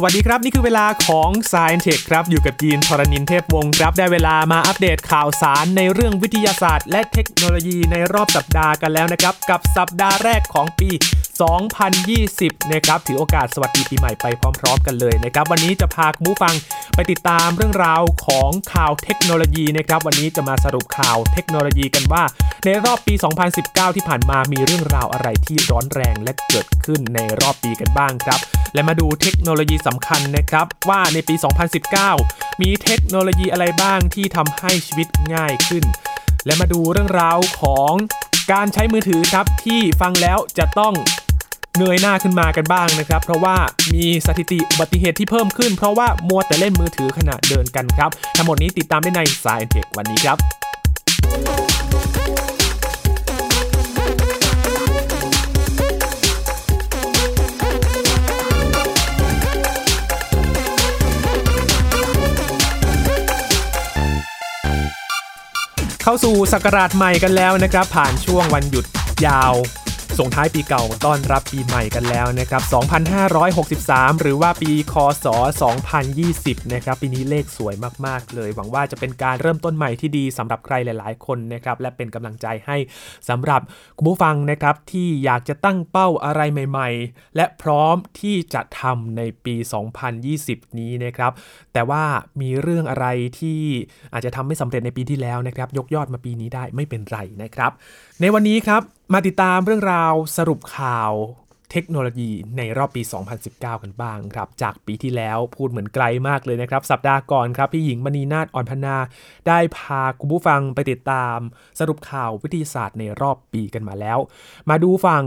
สวัสดีครับ นี่คือเวลาของ Science Tech ครับ อยู่กับยีนทรณินเทพวงศ์ครับ ได้เวลามาอัปเดตข่าวสารในเรื่องวิทยาศาสตร์ และเทคโนโลยีในรอบสัปดาห์กันแล้วนะครับ กับสัปดาห์แรกของปี 2020 นะครับ ถือโอกาสสวัสดีปีใหม่ไปพร้อม ๆ กันเลยนะครับ วันนี้จะพาคุณผู้ฟังไปติดตามเรื่องราวของข่าวเทคโนโลยีนะครับ วันนี้จะมาสรุปข่าวเทคโนโลยีกันว่า ในรอบปี 2019 ที่ผ่านมามีเรื่องราวอะไรที่ร้อนแรงและเกิดขึ้นในรอบปีกันบ้างครับ และมาดูเทคโนโลยีสำคัญนะครับ ว่าในปี 2019 มีเทคโนโลยีอะไรบ้างที่ทำให้ชีวิตง่ายขึ้น และมาดูเรื่องราวของการใช้มือถือครับที่ฟังแล้วจะต้องเงยหน้าขึ้นมากันบ้างนะครับ เพราะว่ามีสถิติอุบัติเหตุที่เพิ่มขึ้น เพราะว่ามัวแต่เล่นมือถือขณะเดินกันครับ ทั้งหมดนี้ติดตามได้ใน Science Tech วันนี้ครับ เข้าสู่สักราชใหม่กันแล้วนะครับ ผ่านช่วงวันหยุดยาว ส่งท้ายปีเก่าต้อนรับปีใหม่กันแล้วนะครับ 2563 หรือว่าปีคศ 2020 นะครับ ปีนี้เลขสวยมากๆ เลย หวังว่าจะเป็นการเริ่มต้นใหม่ที่ดีสำหรับใครหลาย ๆ คนนะครับ และเป็นกำลังใจให้สำหรับคุณผู้ฟังนะครับที่อยากจะตั้งเป้าอะไรใหม่ ๆ และพร้อมที่จะทำในปี 2020 นี้นะครับ แต่ว่ามีเรื่องอะไรที่อาจจะทำไม่สำเร็จในปีที่แล้วนะครับ ยกยอดมาปีนี้ได้ไม่เป็นไรนะครับ ในวันนี้ครับ มาติดตามเรื่องราวสรุปข่าวเทคโนโลยีในรอบปี 2019 กันบ้างครับ จากปีที่แล้วพูดเหมือนไกลมากเลยนะครับ สัปดาห์ก่อนครับ พี่หญิงมณีนาฏอ่อนพนา ได้พาคุณผู้ฟังไปติดตาม สรุปข่าววิทยาศาสตร์ในรอบปีกันมาแล้ว มาดูฟัง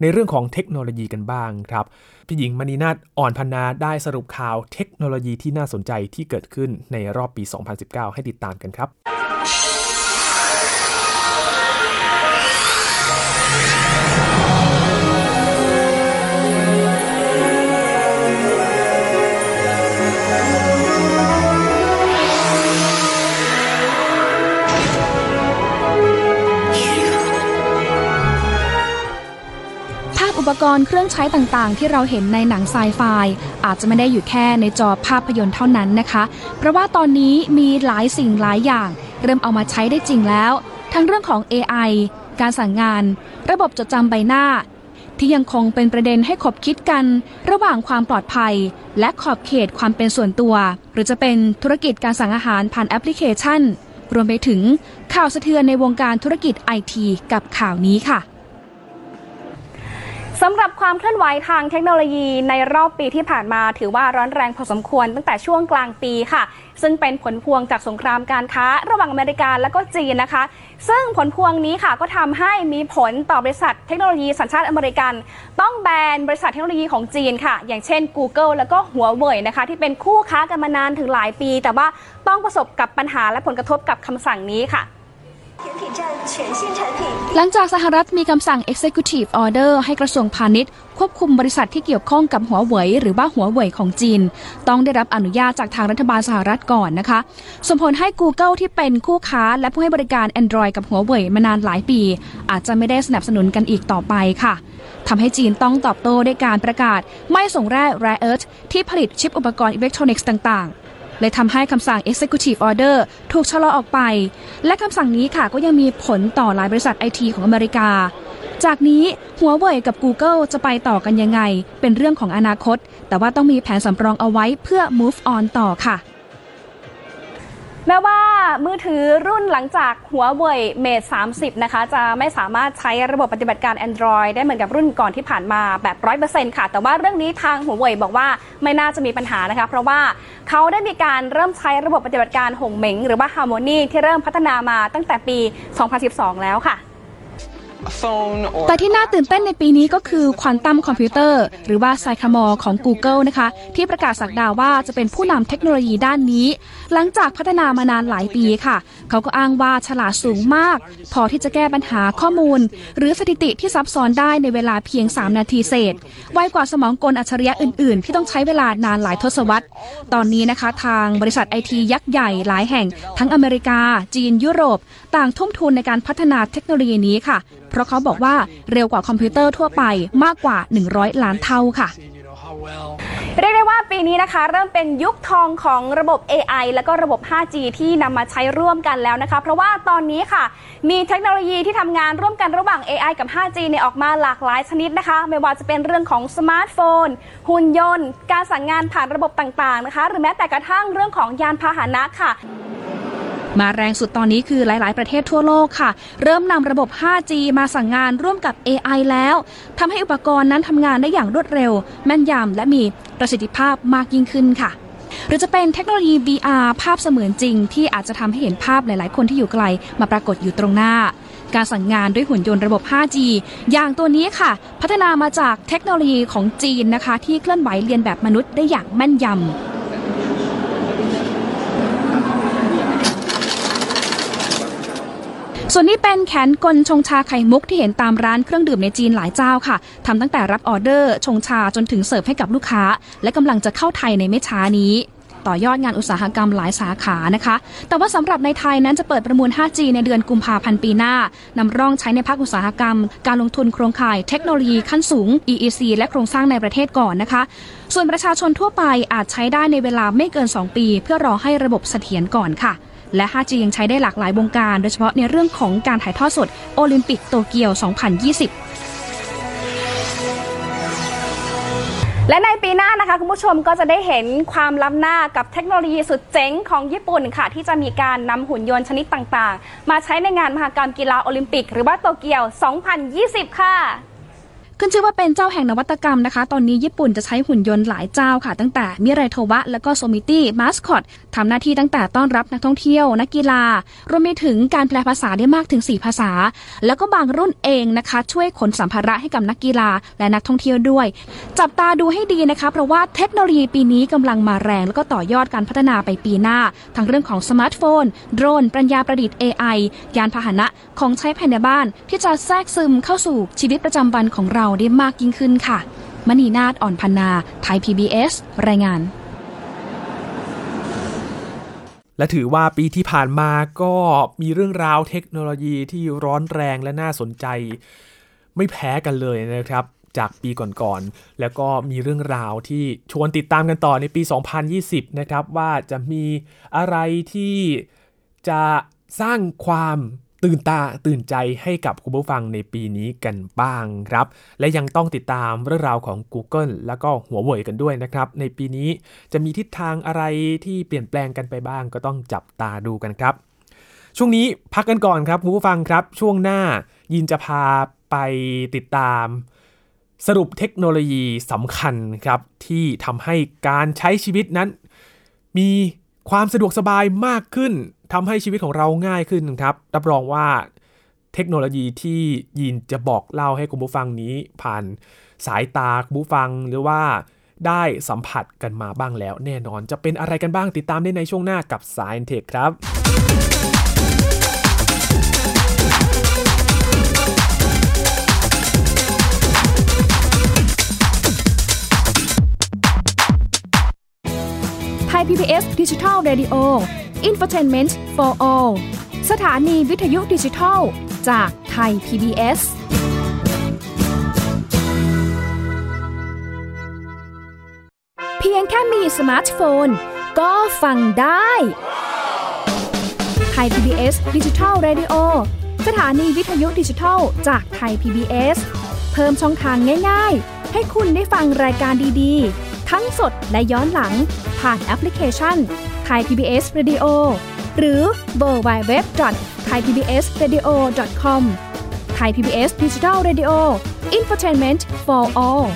ในเรื่องของเทคโนโลยีกันบ้างครับ พี่หญิงมณีนาฏอ่อนพนาได้สรุปข่าวเทคโนโลยีที่น่าสนใจที่เกิดขึ้นในรอบปี 2019 ให้ติดตามกันครับ อุปกรณ์เครื่องใช้ต่างๆ ที่เราเห็นในหนังไซไฟอาจจะไม่ได้อยู่แค่ในจอภาพยนตร์เท่านั้นนะคะ เพราะว่าตอนนี้มีหลายสิ่งหลายอย่าง เริ่มเอามาใช้ได้จริงแล้ว ทั้งเรื่องของ AI การสั่งงาน ระบบจดจำใบหน้า ที่ยังคงเป็นประเด็นให้ขบคิดกัน ระหว่างความปลอดภัย และขอบเขตความเป็นส่วนตัว หรือจะเป็นธุรกิจการสั่งอาหารผ่านแอปพลิเคชัน รวมไปถึงข่าวสะเทือนในวงการธุรกิจไอทีกับข่าวนี้ค่ะ สำหรับความเคลื่อนไหวทางเทคโนโลยีในรอบปีที่ผ่านมาถือว่าร้อนแรงพอสมควรตั้งแต่ช่วงกลางปีค่ะ ซึ่งเป็นผลพวงจากสงครามการค้า ระหว่างอเมริกาและก็จีนนะคะ ซึ่งผลพวงนี้ค่ะก็ทำให้มีผลต่อบริษัทเทคโนโลยีสัญชาติอเมริกัน ต้องแบนบริษัทเทคโนโลยีของจีนค่ะ อย่างเช่น Google แล้วก็หัวเว่ยนะคะ ที่เป็นคู่ค้ากันมานานถึงหลายปี แต่ว่าต้องประสบกับปัญหาและผลกระทบกับคำสั่งนี้ค่ะ หลังจากสหรัฐมีคำสั่ง Executive Order ให้กระทรวงพาณิชย์ ควบคุมบริษัทที่เกี่ยวข้องกับหัวเว่ยหรือว่าหัวเว่ยของจีน ต้องได้รับอนุญาตจากทางรัฐบาลสหรัฐก่อนนะคะ ส่งผลให้ Google ที่เป็นคู่ค้าและผู้ให้บริการ Android กับหัวเว่ยมานานหลายปี อาจจะไม่ได้สนับสนุนกันอีกต่อไปค่ะทำให้จีนต้องตอบโต้ด้วยการประกาศ ไม่ส่งแร่ Rare Earth ที่ผลิตชิปอุปกรณ์อิเล็กทรอนิกส์ต่างๆ เลยทำให้คำสั่ง Executive Order ถูกชะลอออกไป และคำสั่งนี้ค่ะก็ยังมีผลต่อหลายบริษัทไอทีของอเมริกา จากนี้หัวเว่ยกับ Google จะไปต่อกันยังไง เป็นเรื่องของอนาคต แต่ว่าต้องมีแผนสำรองเอาไว้เพื่อ move on ต่อค่ะแม้ว่า มือถือรุ่นหลังจากหัวเว่ยเมท30 นะคะ จะไม่สามารถใช้ระบบปฏิบัติการ Android ได้เหมือนกับรุ่นก่อนที่ผ่านมาแบบ 100%ค่ะ แต่ว่าเรื่องนี้ทางหัวเว่ยบอกว่าไม่น่าจะมีปัญหานะคะ เพราะว่าเขาได้มีการเริ่มใช้ระบบปฏิบัติการหงเหม็งหรือว่า Harmony ที่เริ่มพัฒนามาตั้งแต่ปี 2012 แล้วค่ะ แต่ที่น่าตื่นเต้นในปีนี้ก็คือควอนตัมคอมพิวเตอร์ หรือว่าไซคามอของ Google นะคะ ที่ประกาศสักดาว่าจะเป็นผู้นำเทคโนโลยีด้านนี้ หลังจากพัฒนามานานหลายปีค่ะ เขาก็อ้างว่าฉลาดสูงมาก พอที่จะแก้ปัญหาข้อมูล หรือสถิติที่ซับซ้อนได้ในเวลาเพียง 3 นาทีเศษ ไวกว่าสมองกลอัจฉริยะอื่นๆ ที่ต้องใช้เวลานานหลายทศวรรษ ตอนนี้นะคะทางบริษัทไอทียักษ์ใหญ่หลายแห่ง ทั้งอเมริกา จีนยุโรป ต่างทุ่มทุนในการพัฒนาเทคโนโลยีนี้ค่ะ เพราะเขาบอกว่าเร็วกว่าคอมพิวเตอร์ทั่วไปมากกว่า 100 ล้านเท่าค่ะเรียกได้ว่าปีนี้นะคะ เริ่มเป็นยุคทองของระบบ AI แล้วก็ระบบ 5G ที่นำมาใช้ร่วมกันแล้วนะคะ เพราะว่าตอนนี้ค่ะ มีเทคโนโลยีที่ทำงานร่วมกันระหว่าง AI กับ 5G เนี่ยออกมาหลากหลายชนิดนะคะ ไม่ว่าจะเป็นเรื่องของสมาร์ทโฟน หุ่นยนต์ การสั่งงานผ่านระบบต่างๆนะคะ หรือแม้แต่กระทั่งเรื่องของยานพาหนะค่ะ มาแรงสุดตอนนี้คือหลาย ๆ ประเทศทั่วโลกค่ะ เริ่มนำระบบ 5G มาสั่งงานร่วมกับ AI แล้วทำให้อุปกรณ์นั้นทำงานได้อย่างรวดเร็ว แม่นยำและมีประสิทธิภาพมากยิ่งขึ้นค่ะหรือจะเป็นเทคโนโลยี VR ภาพเสมือนจริง ที่อาจจะทำให้เห็นภาพหลาย ๆ คนที่อยู่ไกลมาปรากฏอยู่ตรงหน้า การสั่งงานด้วยหุ่นยนต์ระบบ 5G อย่างตัวนี้ค่ะ พัฒนามาจากเทคโนโลยีของจีนนะคะ ที่เคลื่อนไหวเรียนแบบมนุษย์ได้อย่างแม่นยำ ส่วนนี้เป็นแขนกลชงชาไข่มุกที่เห็นตามร้านเครื่องดื่มในจีนหลายเจ้าค่ะทำตั้งแต่รับออเดอร์ชงชาจนถึงเสิร์ฟให้กับลูกค้า และกำลังจะเข้าไทยในไม่ช้านี้ ต่อยอดงานอุตสาหกรรมหลายสาขานะคะ แต่ว่าสำหรับในไทยนั้นจะเปิดประมูล 5G ในเดือนกุมภาพันธ์ปีหน้านำร่องใช้ในภาคอุตสาหกรรม การลงทุนโครงข่ายเทคโนโลยีขั้นสูง EEC และโครงสร้างในประเทศก่อนนะคะ ส่วนประชาชนทั่วไปอาจใช้ได้ในเวลาไม่เกิน 2 ปี เพื่อรอให้ระบบเสถียรก่อนค่ะ และ 5G ยังใช้ได้หลากหลายวงการ โดยเฉพาะในเรื่องของการถ่ายทอดสดโอลิมปิกโตเกียว 2020และในปีหน้านะคะคุณผู้ชมก็จะได้เห็นความล้ำหน้ากับเทคโนโลยีสุดเจ๋งของญี่ปุ่นค่ะ ที่จะมีการนำหุ่นยนต์ชนิดต่างๆ มาใช้ในงานมหกรรมกีฬาโอลิมปิก หรือว่าโตเกียว 2020 ค่ะ ขึ้นชื่อว่าเป็นเจ้าแห่งนวัตกรรมนะคะ ตอนนี้ญี่ปุ่นจะใช้หุ่นยนต์หลายเจ้าค่ะ ตั้งแต่มิไรโทวะ และก็โซมิตี้มาสคอตทำหน้าที่ตั้งแต่ต้อนรับนักท่องเที่ยว นักกีฬา รวมไปถึงการแปลภาษาได้มากถึง 4 ภาษา แล้วก็บางรุ่นเองนะคะ ช่วยขนสัมภาระให้กับนักกีฬา และนักท่องเที่ยวด้วย จับตาดูให้ดีนะคะ เพราะว่าเทคโนโลยีปีนี้กำลังมาแรง แล้วก็ต่อยอดการพัฒนาไปปีหน้า ทั้งเรื่องของสมาร์ทโฟน โดรน ปัญญาประดิษฐ์ AI ยานพาหนะของใช้ภายในบ้านที่จะแทรกซึมเข้าสู่ชีวิตประจำวันของเราได้มากยิ่งขึ้นค่ะ มณีนาฏอ่อนพันนา ไทย PBS รายงาน และถือว่าปีที่ผ่านมาก็มีเรื่องราวเทคโนโลยีที่ร้อนแรงและน่าสนใจ ไม่แพ้กันเลยนะครับจากปีก่อนๆ แล้วก็มีเรื่องราวที่ชวนติดตามกันต่อในปี 2020 นะครับ ว่าจะมีอะไรที่จะสร้างความ ตื่นตาตื่นใจให้กับคุณผู้ฟังในปีนี้กันบ้างครับ และยังต้องติดตามเรื่องราวของ Google แล้วก็หัวเว่ยกันด้วยนะครับ ในปีนี้จะมีทิศทางอะไรที่เปลี่ยนแปลงกันไปบ้างก็ต้องจับตาดูกันครับ ช่วงนี้พักกันก่อนครับคุณผู้ฟังครับ ช่วงหน้ายินจะพาไปติดตาม สรุปเทคโนโลยีสำคัญครับที่ทำให้การใช้ชีวิตนั้น มี ความสะดวกสบายมากขึ้นทำให้ชีวิตของเราง่ายขึ้นครับ รับรองว่าเทคโนโลยีที่ยินจะบอกเล่าให้คุณผู้ฟังนี้ผ่านสายตาคุณผู้ฟังหรือว่าได้สัมผัสกันมาบ้างแล้ว แน่นอนจะเป็นอะไรกันบ้างติดตามได้ในช่วงหน้ากับสายเทคครับ ไทย PBS Digital Radio Infotainment for All สถานีวิทยุดิจิทัล จากไทย PBS เพียงแค่มีสมาร์ทโฟน ก็ฟังได้ไทย PBS Digital Radio สถานีวิทยุดิจิทัลจากไทย PBS เพิ่มช่องทางง่าย ๆ ให้คุณได้ฟังรายการดีๆ ทั้งสดและย้อนหลังผ่านแอปพลิเคชันไทย PBS Radio หรือเวอร์บายเว็บไทยพีบีเอสเรดิโอคอมไทยพีบีเอสดิจิทัลเรดิโออินฟอร์ทนเมนต์ for all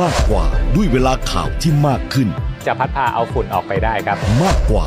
มากกว่าด้วยเวลาข่าวที่มากขึ้น จะพัดพาเอาฝุ่นออกไปได้ครับ มากกว่า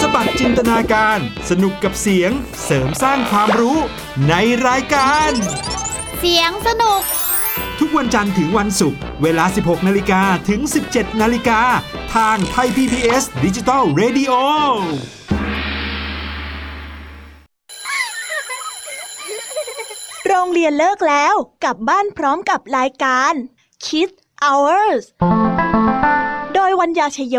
สบัดจินตนาการสนุกกับเสียงเสริมสร้างความรู้ในรายการ เสียงสนุก ทุกวันจันทร์ถึงวันศุกร์เวลา 16 นาฬิกาถึง 17 นาฬิกา ทางไทย PBS ดิจิตอล Radio โรงเรียนเลิกแล้วกลับบ้านพร้อมกับรายการ Kids Hours โดยวัญญาชยโย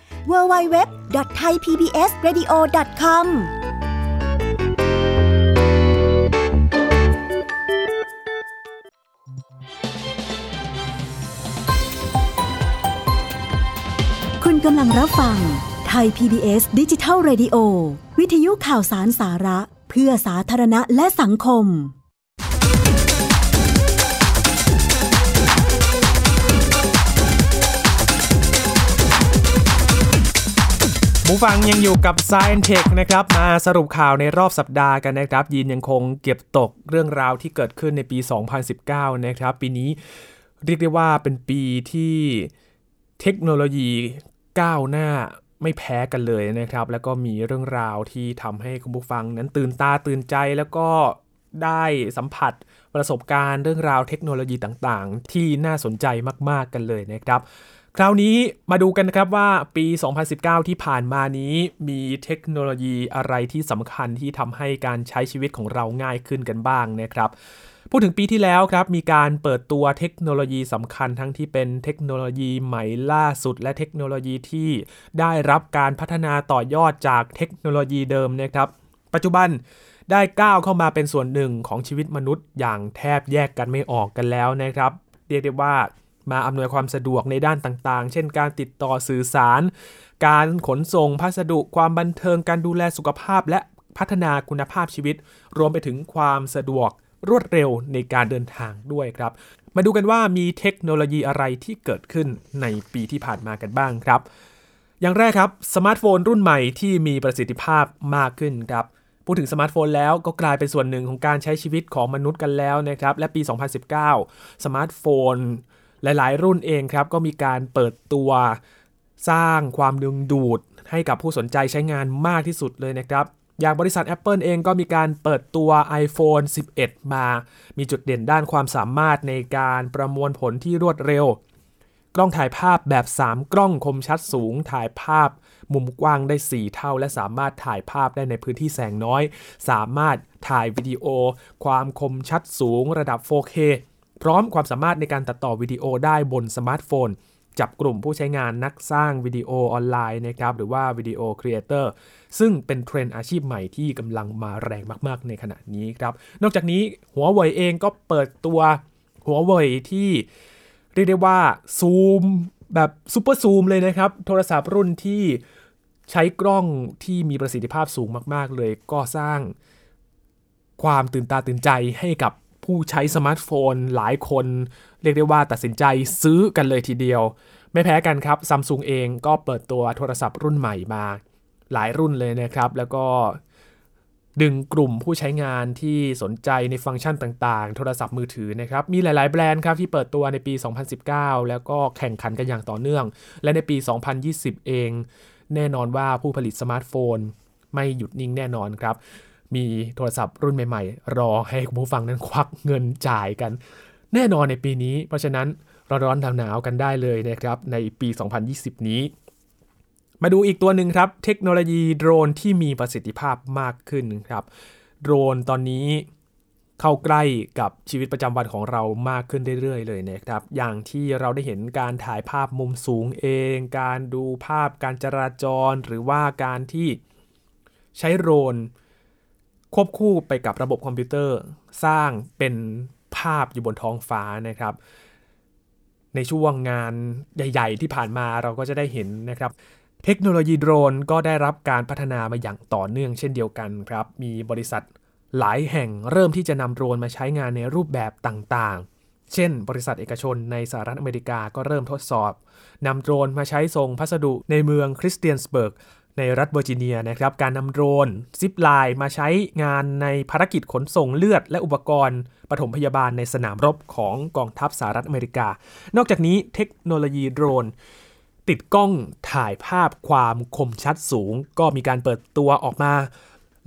www.thaipbsradio.com คุณกำลังรับฟังไทย PBS ดิจิทัล Radio วิทยุข่าวสารสาระ เพื่อสาธารณะและสังคม ผู้ฟังยังอยู่กับ Science Tech นะครับมาสรุปข่าวในรอบสัปดาห์กันนะครับยินยังคงเก็บตกเรื่องราวที่เกิดขึ้นในปี 2019 นะครับ ปีนี้เรียกได้ว่าเป็นปีที่เทคโนโลยีก้าวหน้าไม่แพ้กันเลยนะครับ แล้วก็มีเรื่องราวที่ทำให้คุณผู้ฟังนั้นตื่นตาตื่นใจแล้วก็ได้สัมผัสประสบการณ์เรื่องราวเทคโนโลยีต่างๆ ที่น่าสนใจมาก ๆ กันเลยนะครับ คราวนี้มาดูกันนะครับว่าปี 2019 ที่ผ่านมานี้มีเทคโนโลยีอะไรที่สำคัญที่ทำให้การใช้ชีวิตของเราง่ายขึ้นกันบ้างนะครับ พูดถึงปีที่แล้วครับ มีการเปิดตัวเทคโนโลยีสำคัญทั้งที่เป็นเทคโนโลยีใหม่ล่าสุด และเทคโนโลยีที่ได้รับการพัฒนาต่อยอดจากเทคโนโลยีเดิมนะครับ ปัจจุบันได้ก้าวเข้ามาเป็นส่วนหนึ่งของชีวิตมนุษย์อย่างแทบแยกกันไม่ออกกันแล้วนะครับ เรียกได้ว่า มาอำนวยความสะดวกในด้านต่างๆ เช่นการติดต่อสื่อสาร การขนส่งพัสดุ ความบันเทิง การดูแลสุขภาพ และพัฒนาคุณภาพชีวิต รวมไปถึงความสะดวกรวดเร็วในการเดินทางด้วยครับ มาดูกันว่ามีเทคโนโลยีอะไรที่เกิดขึ้นในปีที่ผ่านมากันบ้างครับ อย่างแรกครับสมาร์ทโฟนรุ่นใหม่ที่มีประสิทธิภาพมากขึ้นครับพูดถึงสมาร์ทโฟนแล้วก็กลายเป็นส่วนหนึ่งของการใช้ชีวิตของมนุษย์กันแล้วนะครับ และปี 2019 สมาร์ทโฟน หลายๆ รุ่นเองครับก็มีการเปิดตัวสร้างความดึงดูด ให้กับผู้สนใจใช้งานมากที่สุดเลยนะครับ อย่างบริษัท Apple เองก็มีการเปิดตัว iPhone 11 มา มีจุดเด่นด้านความสามารถในการประมวลผลที่รวดเร็ว กล้องถ่ายภาพแบบ 3 กล้องคมชัดสูง ถ่ายภาพ มุมกว้างได้ 4 เท่า และสามารถถ่ายภาพได้ในพื้นที่แสงน้อย สามารถถ่ายวิดีโอ ความคมชัดสูง ระดับ 4K พร้อมความสามารถในการตัดต่อวิดีโอได้บนสมาร์ทโฟน จับกลุ่มผู้ใช้งานนักสร้างวิดีโอออนไลน์นะครับหรือว่า video creator ซึ่งเป็นเทรนด์อาชีพใหม่ที่กำลังมาแรงมากๆ ในขณะนี้ครับนอกจากนี้หัวเว่ยเองก็เปิดตัวหัวเว่ยที่เรียกได้ว่าซูมแบบ super zoom เลยนะครับ โทรศัพท์รุ่นที่ใช้กล้องที่มีประสิทธิภาพสูงมาก ๆ เลยก็สร้างความตื่นตาตื่นใจให้กับ ผู้ใช้สมาร์ทโฟนหลายคน เรียกได้ว่าตัดสินใจซื้อกันเลยทีเดียว ไม่แพ้กันครับซัมซุงเองก็เปิดตัวโทรศัพท์รุ่นใหม่มา หลายรุ่นเลยนะครับ แล้วก็ดึงกลุ่มผู้ใช้งานที่สนใจในฟังก์ชันต่างๆ โทรศัพท์มือถือนะครับ มีหลาย ๆ แบรนด์ครับที่เปิดตัวในปี 2019 แล้วก็แข่งขันกันอย่างต่อเนื่อง และในปี 2020 เอง แน่นอนว่าผู้ผลิตสมาร์ทโฟน ไม่หยุดนิ่งแน่นอนครับ มีโทรศัพท์รุ่นใหม่ๆ รอให้คุณผู้ฟังนั้นควักเงินจ่ายกัน แน่นอนในปีนี้ เพราะฉะนั้นร้อนๆหนาวๆกันได้เลยนะครับ ในปี 2020 นี้ มาดูอีกตัวหนึ่งครับ เทคโนโลยีโดรนที่มีประสิทธิภาพมากขึ้นครับ โดรนตอนนี้เข้าใกล้กับชีวิตประจำวันของเรามากขึ้นเรื่อยๆ เลยนะครับ อย่างที่เราได้เห็นการถ่ายภาพมุมสูงเอง การดูภาพการจราจร หรือว่าการที่ใช้โดรน ควบคู่ไปกับระบบคอมพิวเตอร์สร้างเป็นภาพอยู่บนท้องฟ้านะครับ ในช่วงงานใหญ่ ๆ ที่ผ่านมาเราก็จะได้เห็นนะครับ เทคโนโลยีโดรนก็ได้รับการพัฒนามาอย่างต่อเนื่องเช่นเดียวกันครับ มีบริษัทหลายแห่งเริ่มที่จะนำโดรนมาใช้งานในรูปแบบต่างๆ เช่น บริษัทเอกชนในสหรัฐอเมริกาก็เริ่มทดสอบนำโดรนมาใช้ส่งพัสดุในเมืองคริสเตียนสเบิร์ก ในรัฐเวอร์จิเนียนะครับการนำโดรน Zipline มาใช้งานในภารกิจขนส่งเลือดและอุปกรณ์ปฐมพยาบาลในสนามรบของกองทัพสหรัฐอเมริกา นอกจากนี้เทคโนโลยีโดรน ติดกล้องถ่ายภาพความคมชัดสูง ก็มีการเปิดตัวออกมา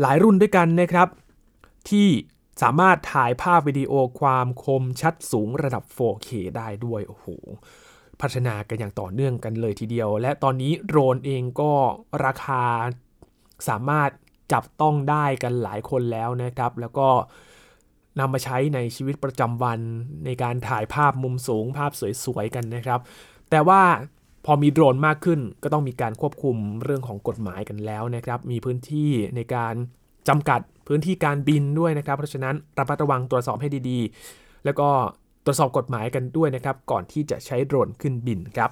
หลายรุ่นด้วยกันนะครับ ที่สามารถถ่ายภาพวิดีโอความคมชัดสูงระดับ 4K ได้ด้วยโอ้โห พัฒนากันอย่างต่อเนื่องกันเลยทีเดียว และตอนนี้โดรนเองก็ราคาสามารถจับต้องได้กันหลายคนแล้วนะครับ แล้วก็นำมาใช้ในชีวิตประจำวันในการถ่ายภาพมุมสูงภาพสวยๆกันนะครับ แต่ว่าพอมีโดรนมากขึ้นก็ต้องมีการควบคุมเรื่องของกฎหมายกันแล้วนะครับ มีพื้นที่ในการจำกัดพื้นที่การบินด้วยนะครับ เพราะฉะนั้นระมัดระวังตรวจสอบให้ดีๆ แล้วก็ ตรวจสอบกฎหมายกันด้วยนะครับ ก่อนที่จะใช้โดรนขึ้นบินครับ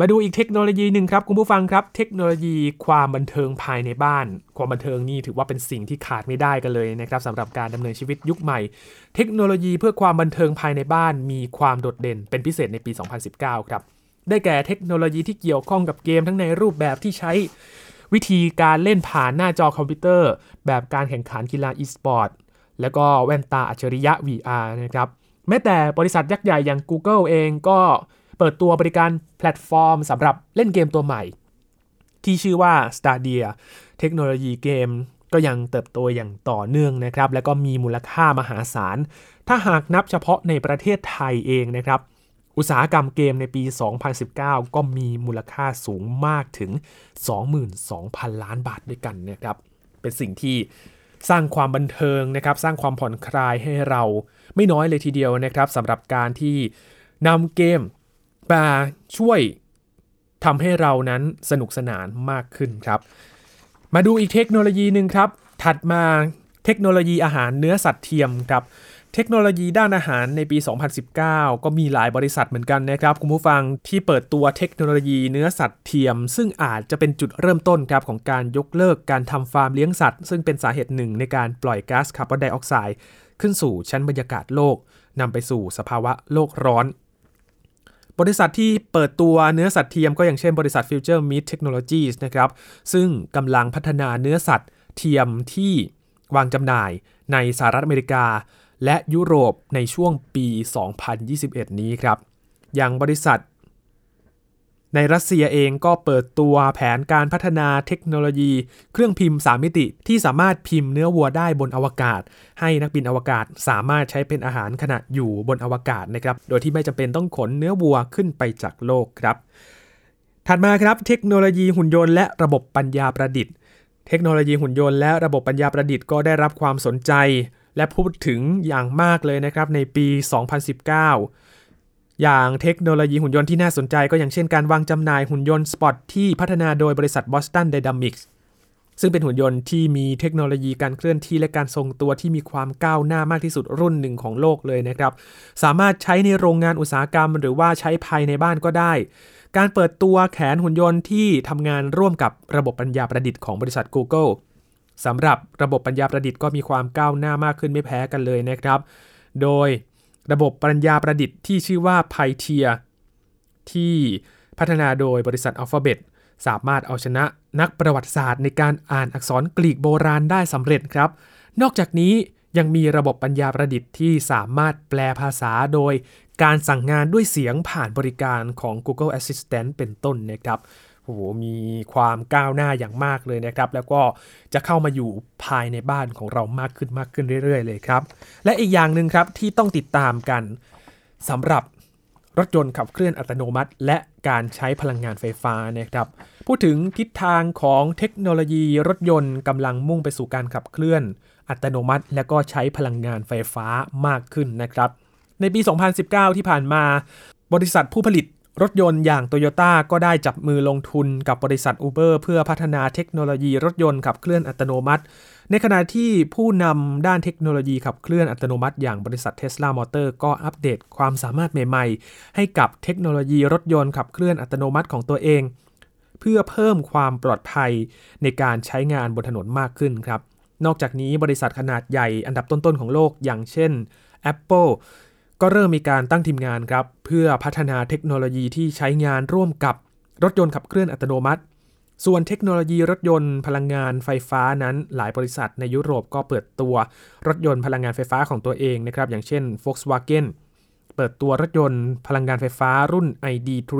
มาดูอีกเทคโนโลยีหนึ่งครับคุณผู้ฟังครับ เทคโนโลยีความบันเทิงภายในบ้าน ความบันเทิงนี่ถือว่าเป็นสิ่งที่ขาดไม่ได้กันเลยนะครับสำหรับการดำเนินชีวิตยุคใหม่ เทคโนโลยีเพื่อความบันเทิงภายในบ้าน มีความโดดเด่นเป็นพิเศษในปี 2019 ครับได้แก่เทคโนโลยีที่เกี่ยวข้องกับเกมทั้งในรูปแบบที่ใช้วิธีการเล่นผ่านหน้าจอคอมพิวเตอร์ แบบการแข่งขันกีฬาอีสปอร์ต แล้วก็แว่นตาอัจฉริยะ VR นะครับ แม้แต่บริษัทยักษ์ใหญ่อย่าง Google เองก็เปิดตัวบริการแพลตฟอร์มสำหรับเล่นเกมตัวใหม่ ที่ชื่อว่า Stadia เทคโนโลยีเกมก็ยังเติบโตอย่างต่อเนื่องนะครับ และก็มีมูลค่ามหาศาล ถ้าหากนับเฉพาะในประเทศไทยเองนะครับ อุตสาหกรรมเกมในปี 2019 ก็มีมูลค่าสูงมากถึง 22,000 ล้านบาทด้วยกันนะครับ เป็นสิ่งที่สร้างความบันเทิงนะครับ สร้างความผ่อนคลายให้เรา ไม่น้อยเลยทีเดียวนะครับสำหรับการที่นำเกมมาช่วยทำให้เรานั้นสนุกสนานมากขึ้นครับ มาดูอีกเทคโนโลยีหนึ่งครับ ถัดมาเทคโนโลยีอาหารเนื้อสัตว์เทียมครับ เทคโนโลยีด้านอาหารในปี 2019 ก็มีหลายบริษัทเหมือนกันนะครับ คุณผู้ฟังที่เปิดตัวเทคโนโลยีเนื้อสัตว์เทียม ซึ่งอาจจะเป็นจุดเริ่มต้นครับของการยกเลิกการทำฟาร์มเลี้ยงสัตว์ ซึ่งเป็นสาเหตุหนึ่งในการปล่อยก๊าซคาร์บอนไดออกไซด์ ขึ้นสู่ชั้นบรรยากาศโลกนำไปสู่สภาวะโลกร้อน บริษัทที่เปิดตัวเนื้อสัตว์เทียมก็อย่างเช่นบริษัท Future Meat Technologies นะครับ ซึ่งกำลังพัฒนาเนื้อสัตว์เทียมที่วางจำหน่ายในสหรัฐอเมริกา และยุโรปในช่วงปี 2021 นี้ครับ อย่างบริษัท ในรัสเซียเองก็เปิดตัวแผนการพัฒนาเทคโนโลยี เครื่องพิมพ์ 3 มิติที่สามารถพิมพ์เนื้อวัวได้บนอวกาศ ให้นักบินอวกาศสามารถใช้เป็นอาหารขณะอยู่บนอวกาศนะครับโดยที่ไม่จำเป็นต้องขนเนื้อวัวขึ้นไปจากโลกครับ ถัดมาครับเทคโนโลยีหุ่นยนต์และระบบปัญญาประดิษฐ์ เทคโนโลยีหุ่นยนต์และระบบปัญญาประดิษฐ์ก็ได้รับความสนใจ และพูดถึงอย่างมากเลยนะครับในปี 2019 อย่างเทคโนโลยีหุ่นยนต์ที่น่าสนใจก็อย่างเช่นการวางจำหน่ายหุ่นยนต์สปอตที่พัฒนาโดยบริษัท Boston Dynamics ซึ่งเป็นหุ่นยนต์ที่มีเทคโนโลยีการเคลื่อนที่และการทรงตัวที่มีความก้าวหน้ามากที่สุดรุ่นหนึ่งของโลกเลยนะครับ สามารถใช้ในโรงงานอุตสาหกรรม หรือว่าใช้ภายในบ้านก็ได้ การเปิดตัวแขนหุ่นยนต์ที่ทำงานร่วมกับระบบปัญญาประดิษฐ์ของบริษัท Google สำหรับระบบปัญญาประดิษฐ์ก็มีความก้าวหน้ามากขึ้นไม่แพ้กันเลยนะครับ โดย ระบบปัญญาประดิษฐ์ที่ชื่อว่า p y t e a ที่พัฒนาโดยบริษัท Alphabet สามารถเอาชนะนักประวัติศาสตร์ในการอ่านอักษรกรีกโบราณได้สำเร็จครับ นอกจากนี้ยังมีระบบปัญญาประดิษฐ์ที่สามารถแปลภาษาโดย การสั่งงานด้วยเสียงผ่านบริการของ Google Assistant เป็นต้นนะครับ โอ้โหมีความก้าวหน้าอย่างมากเลยนะครับ แล้วก็จะเข้ามาอยู่ภายในบ้านของเรามากขึ้นมากขึ้นเรื่อย ๆ เลยครับ และอีกอย่างหนึ่งครับที่ต้องติดตามกันสำหรับรถยนต์ขับเคลื่อนอัตโนมัติ และการใช้พลังงานไฟฟ้านะครับ พูดถึงทิศทางของเทคโนโลยีรถยนต์กำลังมุ่งไปสู่การขับเคลื่อนอัตโนมัติ และก็ใช้พลังงานไฟฟ้ามากขึ้นนะครับ ในปี 2019 ที่ผ่านมา บริษัทผู้ผลิต รถยนต์อย่างโตโยต้าก็ได้จับมือลงทุนกับบริษัท Uber เพื่อพัฒนาเทคโนโลยีรถยนต์ขับเคลื่อนอัตโนมัติ ในขณะที่ผู้นำด้านเทคโนโลยีขับเคลื่อนอัตโนมัติอย่างบริษัทเท s l a m o t o r ก็อัปเดตความสามารถใหม่ๆ ให้กับเทคโนโลยีรถยนต์ขับเคลื่อนอัตโนมัติของตัวเอง เพื่อเพิ่มความปลอดภัยในการใช้งานบนถนนมากขึ้นครับ นอกจากนี้บริษัทขนาดใหญ่อันดับต้นๆของโลกอย่างเช่น Apple ก็เริ่มมีการตั้งทีมงานครับ เพื่อพัฒนาเทคโนโลยีที่ใช้งานร่วมกับรถยนต์ขับเคลื่อนอัตโนมัติ ส่วนเทคโนโลยีรถยนต์พลังงานไฟฟ้านั้นหลายบริษัทในยุโรปก็เปิดตัวรถยนต์พลังงานไฟฟ้าของตัวเองนะครับ อย่างเช่น Volkswagen เปิดตัวรถยนต์พลังงานไฟฟ้ารุ่น ID3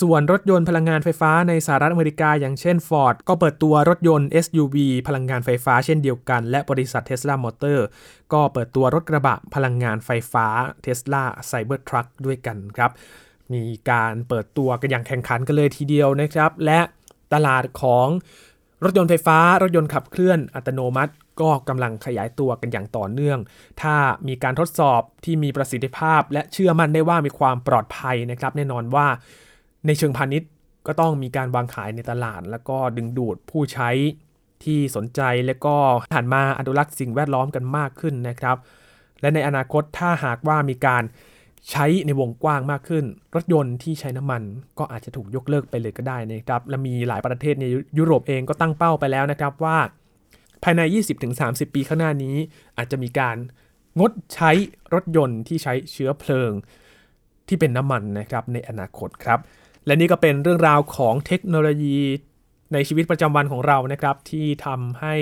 ส่วนรถยนต์พลังงานไฟฟ้าในสหรัฐอเมริกาอย่างเช่น Ford ก็เปิดตัวรถยนต์ SUV พลังงานไฟฟ้าเช่นเดียวกัน และบริษัท Tesla Motor ก็เปิดตัวรถกระบะพลังงานไฟฟ้า Tesla Cybertruck ด้วยกันครับ มีการเปิดตัวกันอย่างแข่งขันกันเลยทีเดียวนะครับ และตลาดของรถยนต์ไฟฟ้า รถยนต์ขับเคลื่อนอัตโนมัติก็กำลังขยายตัวกันอย่างต่อเนื่อง ถ้ามีการทดสอบที่มีประสิทธิภาพ และเชื่อมั่นได้ว่ามีความปลอดภัยนะครับ แน่นอนว่า ในเชิงพาณิชย์ก็ต้องมีการวางขายในตลาด แล้วก็ดึงดูดผู้ใช้ที่สนใจและก็หันมาอนุรักษ์สิ่งแวดล้อมกันมากขึ้นนะครับ และในอนาคตถ้าหากว่ามีการใช้ในวงกว้างมากขึ้น รถยนต์ที่ใช้น้ำมันก็อาจจะถูกยกเลิกไปเลยก็ได้นะครับและมีหลายประเทศในยุโรปเองก็ตั้งเป้าไปแล้วนะครับว่า ภายใน 20-30 ปีข้างหน้านี้ อาจจะมีการงดใช้รถยนต์ที่ใช้เชื้อเพลิงที่เป็นน้ำมันนะครับในอนาคตครับ และนี่ก็เป็นเรื่องราวของเทคโนโลยีในชีวิตประจำวันของเรานะครับ ที่ทำให้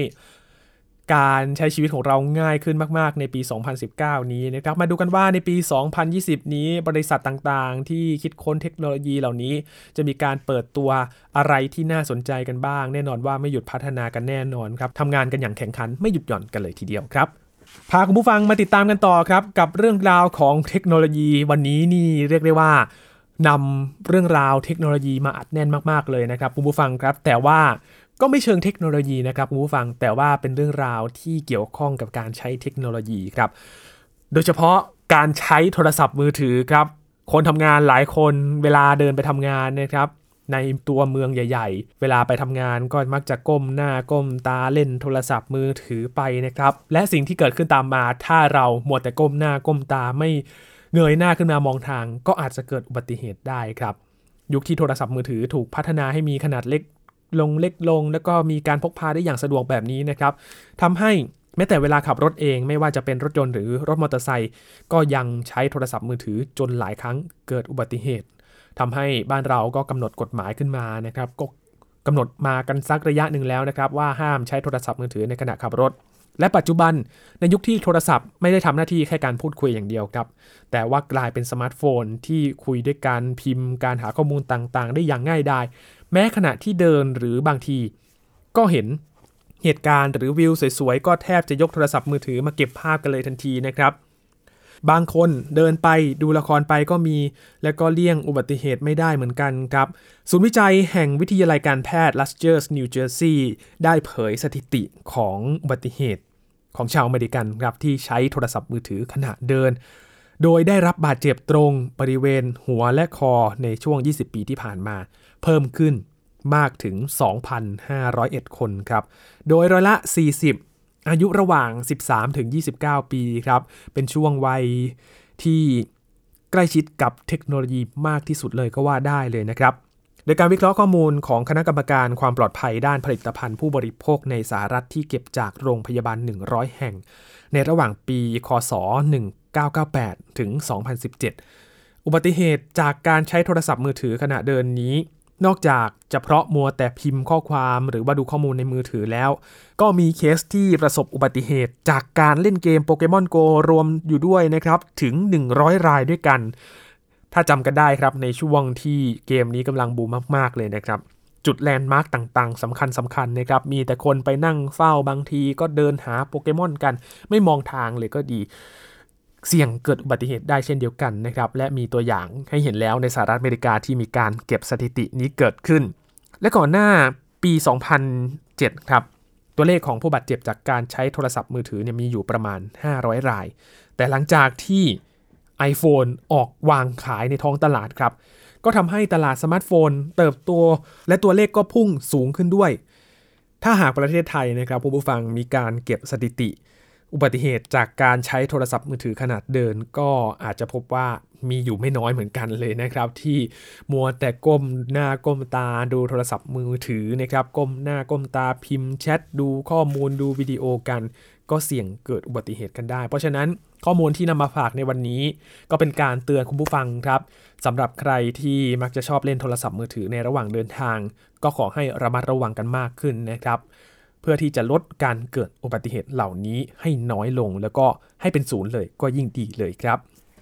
การใช้ชีวิตของเราง่ายขึ้นมาก ๆ ในปี 2019 นี้นะครับ มาดูกันว่าในปี 2020 นี้บริษัทต่างๆ ที่คิดค้นเทคโนโลยีเหล่านี้ จะมีการเปิดตัวอะไรที่น่าสนใจกันบ้าง แน่นอนว่าไม่หยุดพัฒนากันแน่นอนครับทำงานกันอย่างแข่งขันไม่หยุดหย่อนกันเลยทีเดียวครับพาคุณผู้ฟังมาติดตามกันต่อครับ กับเรื่องราวของเทคโนโลยีวันนี้นี่เรียกได้ว่า นำเรื่องราวเทคโนโลยีมาอัดแน่นมากๆเลยนะครับคุณผู้ฟังครับ แต่ว่าก็ไม่เชิงเทคโนโลยีนะครับคุณผู้ฟังแต่ว่าเป็นเรื่องราวที่เกี่ยวข้องกับการใช้เทคโนโลยีครับ โดยเฉพาะการใช้โทรศัพท์มือถือครับ คนทำงานหลายคนเวลาเดินไปทำงานนะครับในตัวเมืองใหญ่ ๆ เวลาไปทำงานก็มักจะก้มหน้าก้มตาเล่นโทรศัพท์มือถือไปนะครับ และสิ่งที่เกิดขึ้นตามมาถ้าเราหมดแต่ก้มหน้าก้มตาไม่ เงยหน้าขึ้นมามองทางก็อาจจะเกิดอุบัติเหตุได้ครับ ยุคที่โทรศัพท์มือถือถูกพัฒนาให้มีขนาดเล็กลงเล็กลง แล้วก็มีการพกพาได้อย่างสะดวกแบบนี้นะครับทำให้แม้แต่เวลาขับรถเองไม่ว่าจะเป็นรถยนต์หรือรถมอเตอร์ไซค์ก็ยังใช้โทรศัพท์มือถือจนหลายครั้งเกิดอุบัติเหตุทำให้บ้านเราก็กำหนดกฎหมายขึ้นมานะครับก็กำหนดมากันสักระยะหนึ่งแล้วนะครับ ว่าห้ามใช้โทรศัพท์มือถือในขณะขับรถ และปัจจุบันในยุคที่โทรศัพท์ไม่ได้ทำหน้าที่แค่การพูดคุยอย่างเดียวครับ แต่ว่ากลายเป็นสมาร์ทโฟนที่คุยด้วยการพิมพ์ การหาข้อมูลต่างๆ ได้อย่างง่ายดายแม้ขณะที่เดินหรือบางที ก็เห็นเหตุการณ์หรือวิวสวยๆ ก็แทบจะยกโทรศัพท์มือถือมาเก็บภาพกันเลยทันทีนะครับ บางคนเดินไปดูละครไปก็มี และก็เลี่ยงอุบัติเหตุไม่ได้เหมือนกันครับ ศูนย์วิจัยแห่งวิทยาลัยการแพทย์รัตเจอร์สนิวเจอร์ซีย์ได้เผยสถิติของอุบัติเหตุ ของชาวอเมริกันครับที่ใช้โทรศัพท์มือถือขณะเดิน โดยได้รับบาดเจ็บตรงบริเวณหัวและคอในช่วง 20 ปีที่ผ่านมา เพิ่มขึ้นมากถึง 2,501 คนครับ โดยร้อยละ 40 อายุระหว่าง 13-29 ปีครับ เป็นช่วงวัยที่ใกล้ชิดกับเทคโนโลยีมากที่สุดเลยก็ว่าได้เลยนะครับ โดยการวิเคราะห์ข้อมูลของคณะกรรมการความปลอดภัยด้านผลิตภัณฑ์ผู้บริโภคในสหรัฐที่เก็บจากโรงพยาบาล 100 แห่ง ในระหว่างปี คศ 1998 ถึง 2017 อุบัติเหตุจากการใช้โทรศัพท์มือถือขณะเดินนี้ นอกจากจะเพราะมัวแต่พิมพ์ข้อความหรือว่าดูข้อมูลในมือถือแล้ว ก็มีเคสที่ประสบอุบัติเหตุจากการเล่นเกมโปเกมอนโกรวมอยู่ด้วยนะครับ ถึง 100 รายด้วยกัน ถ้าจำกันได้ครับในช่วงที่เกมนี้กำลังบูมมากๆเลยนะครับ จุดแลนด์มาร์กต่างๆสำคัญสำคัญนะครับ มีแต่คนไปนั่งเฝ้าบางทีก็เดินหาโปเกมอนกัน ไม่มองทางเลยก็ดี เสี่ยงเกิดอุบัติเหตุได้เช่นเดียวกันนะครับ และมีตัวอย่างให้เห็นแล้วในสหรัฐอเมริกาที่มีการเก็บสถิตินี้เกิดขึ้น และก่อนหน้าปี 2007 ครับตัวเลขของผู้บาดเจ็บจากการใช้โทรศัพท์มือถือเนี่ยมีอยู่ประมาณ 500 ราย แต่หลังจากที่ iPhone ออกวางขายในท้องตลาดครับ ก็ทำให้ตลาดสมาร์ทโฟน เติบโตและตัวเลขก็พุ่งสูงขึ้นด้วย ถ้าหากประเทศไทยนะครับผู้ฟังมีการเก็บสถิติ อุบัติเหตุจากการใช้โทรศัพท์มือถือขนาดเดิน ก็อาจจะพบว่ามีอยู่ไม่น้อยเหมือนกันเลยนะครับ ที่มัวแต่ก้มหน้าก้มตาดูโทรศัพท์มือถือนะครับก้มหน้าก้มตาพิมพ์แชทดูข้อมูลดูวิดีโอกัน ก็เสี่ยงเกิดอุบัติเหตุกันได้ เพราะฉะนั้นข้อมูลที่นำมาฝากในวันนี้ ก็เป็นการเตือนคุณผู้ฟังครับสำหรับใครที่มักจะชอบเล่นโทรศัพท์มือถือในระหว่างเดินทาง ก็ขอให้ระมัดระวังกันมากขึ้นนะครับ เพื่อที่จะลดการเกิดอุบัติเหตุเหล่านี้ให้น้อยลง แล้วก็ให้เป็นศูนย์เลยก็ยิ่งดีเลยครับ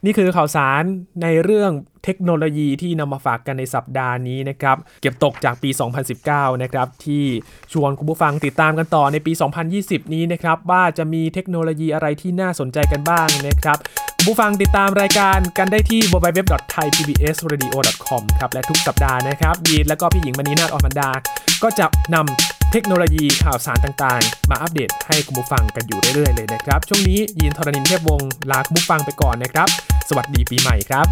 นี่คือข่าวสารในเรื่องเทคโนโลยีที่นำมาฝากกันในสัปดาห์นี้นะครับ เก็บตกจากปี 2019 นะครับ ที่ชวนคุณผู้ฟังติดตามกันต่อในปี 2020 นี้นะครับ ว่าจะมีเทคโนโลยีอะไรที่น่าสนใจกันบ้างนะครับคุณผู้ฟังติดตามรายการกันได้ที่ www.thaipbsradio.com ครับ และทุกสัปดาห์นะครับยีนและก็พี่หญิงมณีนาฏอมันดา ก็จะนำเทคโนโลยีข่าวสารต่างๆ มาอัปเดตให้คุณผู้ฟังกันอยู่เรื่อยๆเลยนะครับ ช่วงนี้ยีนทรณินเทพวงศ์ลาคุณผู้ฟังไปก่อนนะครับ สวัสดีปีใหม่ครับ